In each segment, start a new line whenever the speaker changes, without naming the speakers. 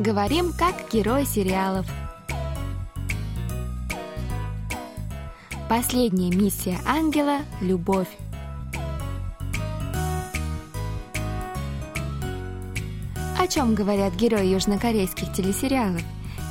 Говорим как герои сериалов. Последняя миссия ангела – любовь. О чем говорят герои южнокорейских телесериалов?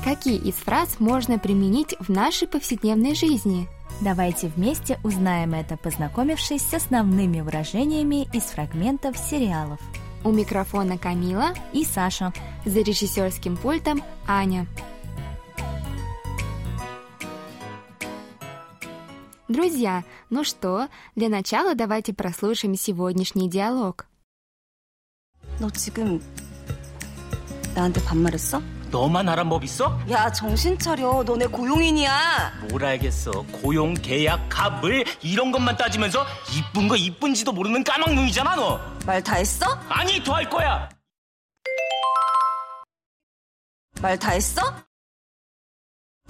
Какие из фраз можно применить в нашей повседневной жизни?
Давайте вместе узнаем это, познакомившись с основными выражениями из фрагментов сериалов.
У микрофона Камила
и Саша.
За режиссерским пультом Аня. Друзья, ну что, для начала давайте прослушаем сегодняшний диалог.
너 지금 나한테 반말했어?
너만 하란 법 있어?
야 정신 차려 너네 고용인이야
뭘 알겠어 고용 계약 갑을 이런 것만 따지면서 이쁜 거 이쁜지도 모르는 까막눈이잖아 너
말 다 했어?
아니 더 할 거야
말 다 했어?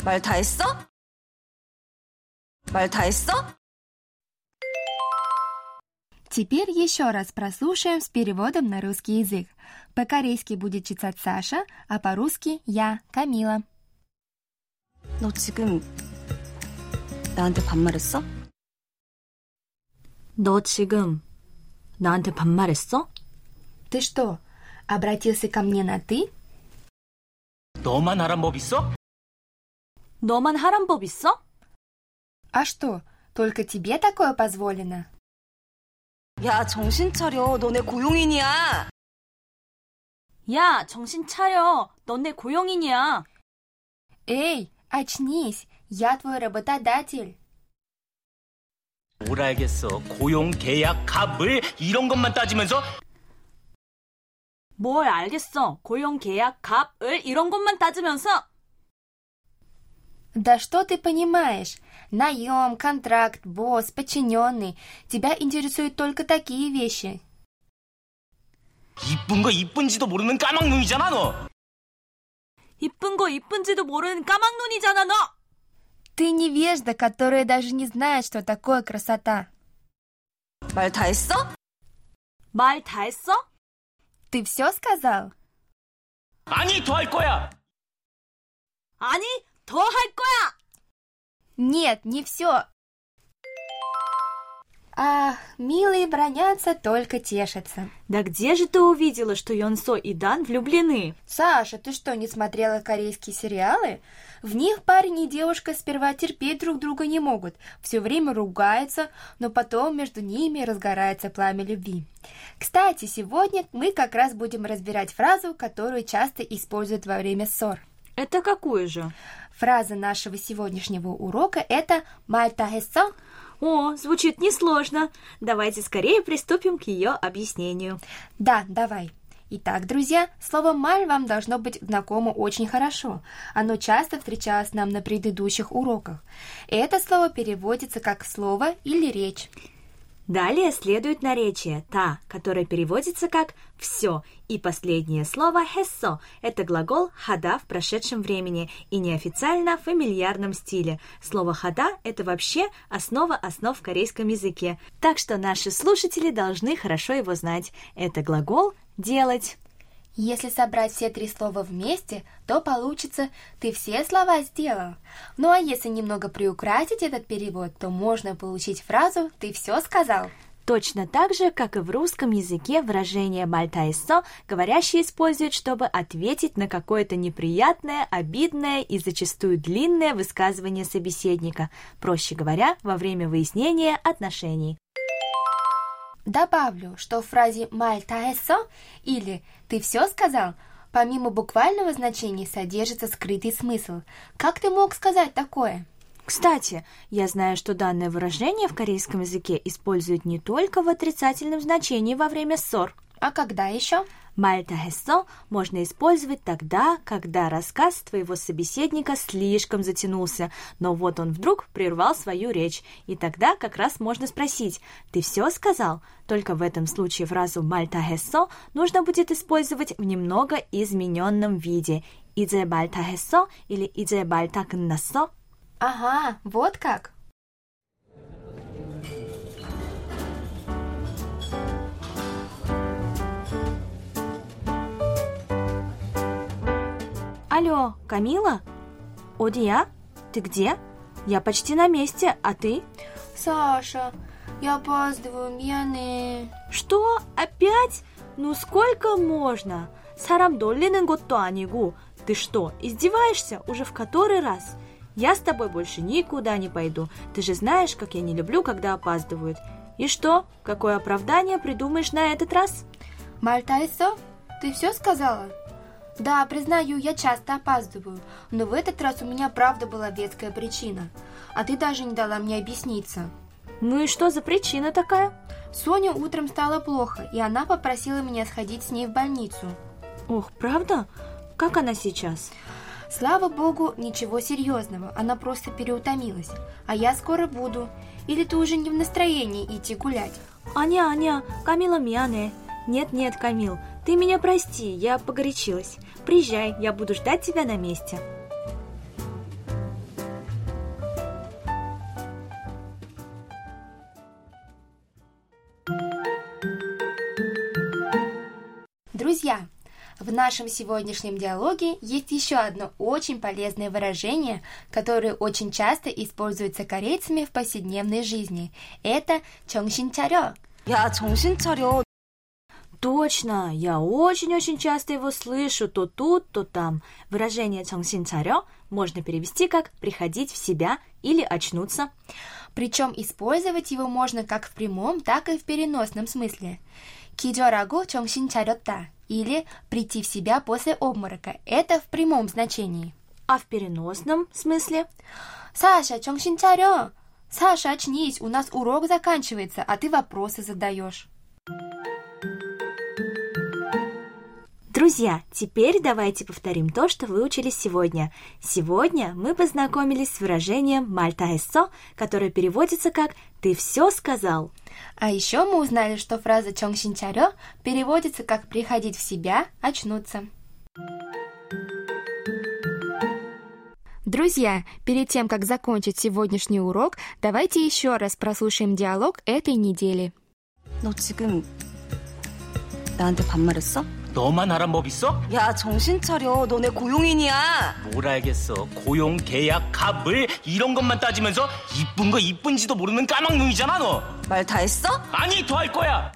말 다 했어? 말 다 했어?
Теперь еще раз прослушаем с переводом на русский язык. По-корейски будет читать Саша, а по-русски я, Камила.
너 지금 나한테 반말했어?
너 지금 나한테 반말했어?
Ты что, обратился ко мне на «ты»?
너만 하란 법 있어?
너만 하란 법 있어?
А что, только тебе такое позволено?
야 정신 차려 너네 고용인이야
야, 정신 차려. 넌 내 고용인이야.
Эй, очнись, я твой работодатель.
뭘 알겠어 고용 계약 갑을 이런 것만 따지면서
뭘 알겠어. 고용 계약 값을 이런 것만 따지면서
Да что ты понимаешь? Наем, контракт, босс, подчиненный. Тебя интересуют только такие вещи.
이쁜 거 이쁜지도 모르는 까막눈이잖아 너
이쁜 거 이쁜지도 모르는 까막눈이잖아, 너.
Ты невежда, которая даже не знает, что такое красота.
말 다 했어?
말 다 했어?
Ты все сказал?
아니 더 할 거야
아니, 더 할 거야.
нет, не все. Ах, милые бронятся, только тешатся.
Да где же ты увидела, что Йонсо и Дан влюблены?
Саша, ты что, не смотрела корейские сериалы? В них парень и девушка сперва терпеть друг друга не могут, все время ругаются, но потом между ними разгорается пламя любви. Кстати, сегодня мы как раз будем разбирать фразу, которую часто используют во время ссор.
Это какую же?
Фраза нашего сегодняшнего урока это «мальтахессо»
О, звучит несложно. Давайте скорее приступим к ее объяснению.
Да, давай. Итак, друзья, слово «маль» вам должно быть знакомо очень хорошо. Оно часто встречалось нам на предыдущих уроках. Это слово переводится как «слово» или «речь».
Далее следует наречие «та», которое переводится как «все», и последнее слово «хессо» — это глагол «хада» в прошедшем времени и неофициально в фамильярном стиле. Слово «хада» — это вообще основа основ в корейском языке, так что наши слушатели должны хорошо его знать. Это глагол «делать».
Если собрать все три слова вместе, то получится «ты все слова сделал». Ну а если немного приукрасить этот перевод, то можно получить фразу «ты все сказал».
Точно так же, как и в русском языке выражение «мальтаэссо» говорящие используют, чтобы ответить на какое-то неприятное, обидное и зачастую длинное высказывание собеседника, проще говоря, во время выяснения отношений.
Добавлю, что в фразе «мальтаэссо» или «ты все сказал» помимо буквального значения содержится скрытый смысл. Как ты мог сказать такое?
Кстати, я знаю, что данное выражение в корейском языке используют не только в отрицательном значении во время ссор.
А когда еще?
Мальтахессо можно использовать тогда, когда рассказ твоего собеседника слишком затянулся, но вот он вдруг прервал свою речь, и тогда как раз можно спросить «Ты все сказал?» Только в этом случае фразу «мальтахессо» нужно будет использовать в немного измененном виде «изе мальтахессо» или «изе мальтакннассо»
Ага, вот как.
Алло, Камила? Одия? Ты где? Я почти на месте, а ты?
Саша, я опаздываю, 미안해.
Что? Опять? Ну сколько можно? 사람 놀리는 것도 아니고. Ты что, издеваешься уже в который раз? Я с тобой больше никуда не пойду. Ты же знаешь, как я не люблю, когда опаздывают. И что? Какое оправдание придумаешь на этот раз?
말 다 했어? Ты все сказала? Да, признаю, я часто опаздываю, но в этот раз у меня правда была веская причина. А ты даже не дала мне объясниться.
Ну и что за причина такая?
Соня утром стало плохо, и она попросила меня сходить с ней в больницу.
Ох, правда? Как она сейчас?
Слава богу, ничего серьезного, она просто переутомилась. А я скоро буду. Или ты уже не в настроении идти гулять?
Аня, Аня, Камила миане. Нет-нет, Камил, ты меня прости, я погорячилась. Приезжай, я буду ждать тебя на месте.
Друзья, в нашем сегодняшнем диалоге есть еще одно очень полезное выражение, которое очень часто используется корейцами в повседневной жизни. Это
чонгшин чарё. Я чонгшин чарё
Точно, я очень-очень часто его слышу то тут, то там. Выражение «정신 차려» можно перевести как «приходить в себя» или «очнуться».
Причем использовать его можно как в прямом, так и в переносном смысле. 기절하고 정신 차렸다 или прийти в себя после обморока. Это в прямом значении.
А в переносном смысле?
Саша, 정신 차려! Саша, очнись, у нас урок заканчивается, а ты вопросы задаешь.
Друзья, теперь давайте повторим то, что выучили сегодня. Сегодня мы познакомились с выражением «мальтаэссо», которое переводится как «ты все сказал».
А еще мы узнали, что фраза «정신 차려» переводится как «приходить в себя, очнуться». Друзья, перед тем, как закончить сегодняшний урок, давайте еще раз прослушаем диалог этой недели.
너 지금 나한테 반말했어?
너만 알아 법 있어?
야, 정신 차려. 너네 고용인이야.
뭘 알겠어. 고용, 계약, 갑을 이런 것만 따지면서 이쁜 거 이쁜지도 모르는 까막눈이잖아 너.
말 다 했어?
아니 더 할 거야.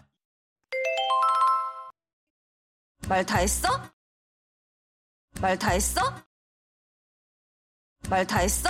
말 다 했어? 말 다 했어? 말 다 했어?